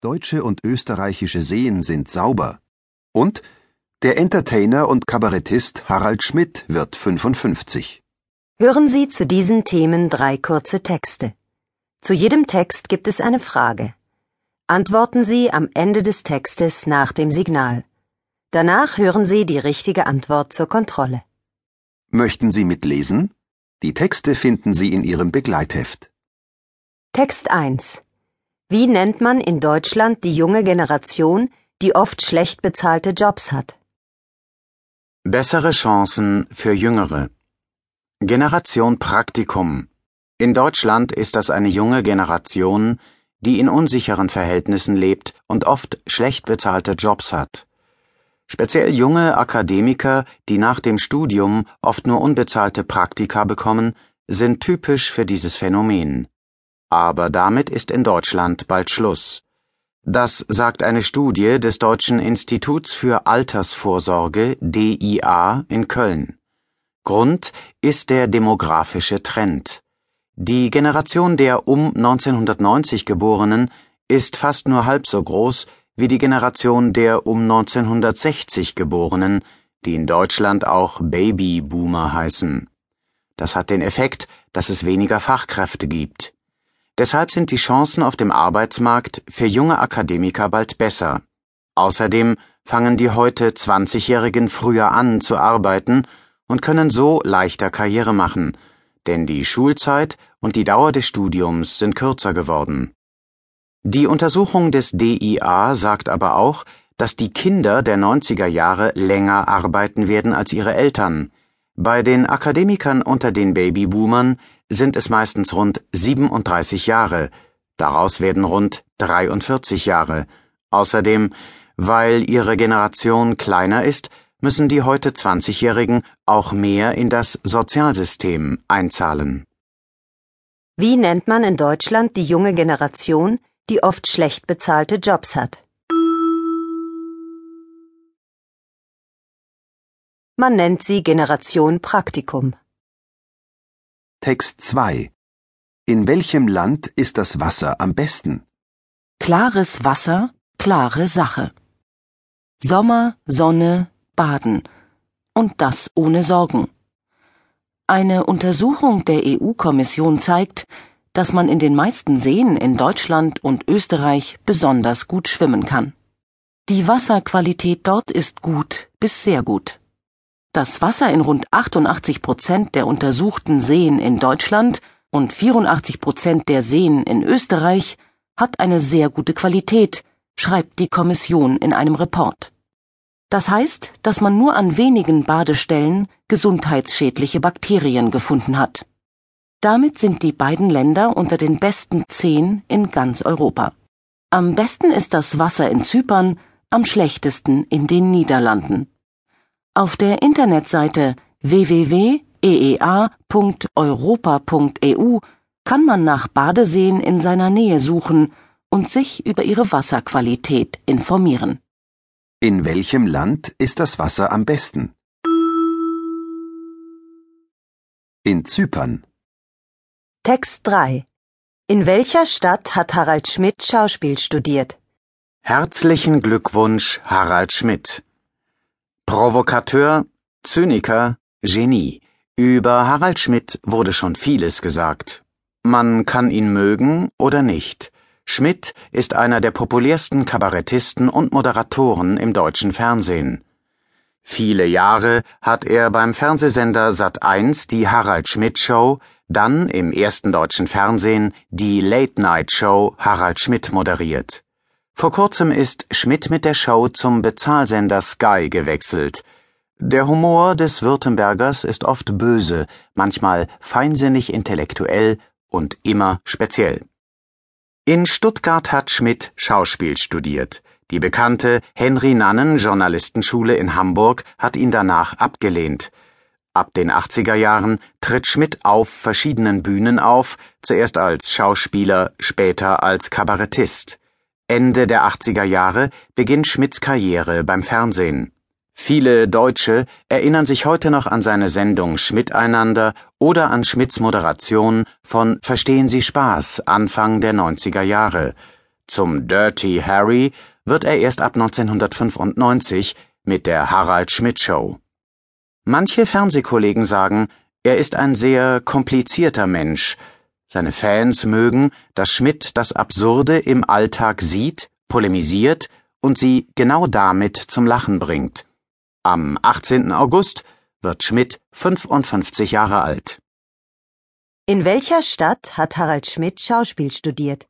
Deutsche und österreichische Seen sind sauber. Und der Entertainer und Kabarettist Harald Schmidt wird 55. Hören Sie zu diesen Themen drei kurze Texte. Zu jedem Text gibt es eine Frage. Antworten Sie am Ende des Textes nach dem Signal. Danach hören Sie die richtige Antwort zur Kontrolle. Möchten Sie mitlesen? Die Texte finden Sie in Ihrem Begleitheft. Text 1 wie nennt man in Deutschland die junge Generation, die oft schlecht bezahlte Jobs hat? Bessere Chancen für Jüngere. Generation Praktikum. In Deutschland ist das eine junge Generation, die in unsicheren Verhältnissen lebt und oft schlecht bezahlte Jobs hat. Speziell junge Akademiker, die nach dem Studium oft nur unbezahlte Praktika bekommen, sind typisch für dieses Phänomen. Aber damit ist in Deutschland bald Schluss. Das sagt eine Studie des Deutschen Instituts für Altersvorsorge DIA in Köln. Grund ist der demografische Trend. Die Generation der um 1990 Geborenen ist fast nur halb so groß wie die Generation der um 1960 Geborenen, die in Deutschland auch Babyboomer heißen. Das hat den Effekt, dass es weniger Fachkräfte gibt. Deshalb sind die Chancen auf dem Arbeitsmarkt für junge Akademiker bald besser. Außerdem fangen die heute 20-Jährigen früher an zu arbeiten und können so leichter Karriere machen, denn die Schulzeit und die Dauer des Studiums sind kürzer geworden. Die Untersuchung des DIA sagt aber auch, dass die Kinder der 90er Jahre länger arbeiten werden als ihre Eltern. Bei den Akademikern unter den Babyboomern sind es meistens rund 37 Jahre, daraus werden rund 43 Jahre. Außerdem, weil ihre Generation kleiner ist, müssen die heute 20-Jährigen auch mehr in das Sozialsystem einzahlen. Wie nennt man in Deutschland die junge Generation, die oft schlecht bezahlte Jobs hat? Man nennt sie Generation Praktikum. Text 2 In welchem Land ist das Wasser am besten? Klares Wasser, klare Sache. Sommer, Sonne, Baden. Und das ohne Sorgen. Eine Untersuchung der EU-Kommission zeigt, dass man in den meisten Seen in Deutschland und Österreich besonders gut schwimmen kann. Die Wasserqualität dort ist gut bis sehr gut. Das Wasser in rund 88 Prozent der untersuchten Seen in Deutschland und 84 Prozent der Seen in Österreich hat eine sehr gute Qualität, schreibt die Kommission in einem Report. Das heißt, dass man nur an wenigen Badestellen gesundheitsschädliche Bakterien gefunden hat. Damit sind die beiden Länder unter den besten zehn in ganz Europa. Am besten ist das Wasser in Zypern, am schlechtesten in den Niederlanden. Auf der Internetseite www.eea.europa.eu kann man nach Badeseen in seiner Nähe suchen und sich über ihre Wasserqualität informieren. In welchem Land ist das Wasser am besten? In Zypern. Text 3 In welcher Stadt hat Harald Schmidt Schauspiel studiert? Herzlichen Glückwunsch, Harald Schmidt. Provokateur, Zyniker, Genie. Über Harald Schmidt wurde schon vieles gesagt. Man kann ihn mögen oder nicht. Schmidt ist einer der populärsten Kabarettisten und Moderatoren im deutschen Fernsehen. Viele Jahre hat er beim Fernsehsender Sat1 die Harald Schmidt Show, dann im ersten deutschen Fernsehen die Late Night Show Harald Schmidt moderiert. Vor kurzem ist Schmidt mit der Show zum Bezahlsender Sky gewechselt. Der Humor des Württembergers ist oft böse, manchmal feinsinnig intellektuell und immer speziell. In Stuttgart hat Schmidt Schauspiel studiert. Die bekannte Henry Nannen Journalistenschule in Hamburg hat ihn danach abgelehnt. Ab den 80er Jahren tritt Schmidt auf verschiedenen Bühnen auf, zuerst als Schauspieler, später als Kabarettist. Ende der 80er Jahre beginnt Schmidts Karriere beim Fernsehen. Viele Deutsche erinnern sich heute noch an seine Sendung Schmidteinander oder an Schmidts Moderation von Verstehen Sie Spaß Anfang der 90er Jahre. Zum Dirty Harry wird er erst ab 1995 mit der Harald Schmidt Show. Manche Fernsehkollegen sagen, er ist ein sehr komplizierter Mensch. Seine Fans mögen, dass Schmidt das Absurde im Alltag sieht, polemisiert und sie genau damit zum Lachen bringt. Am 18. August wird Schmidt 55 Jahre alt. In welcher Stadt hat Harald Schmidt Schauspiel studiert?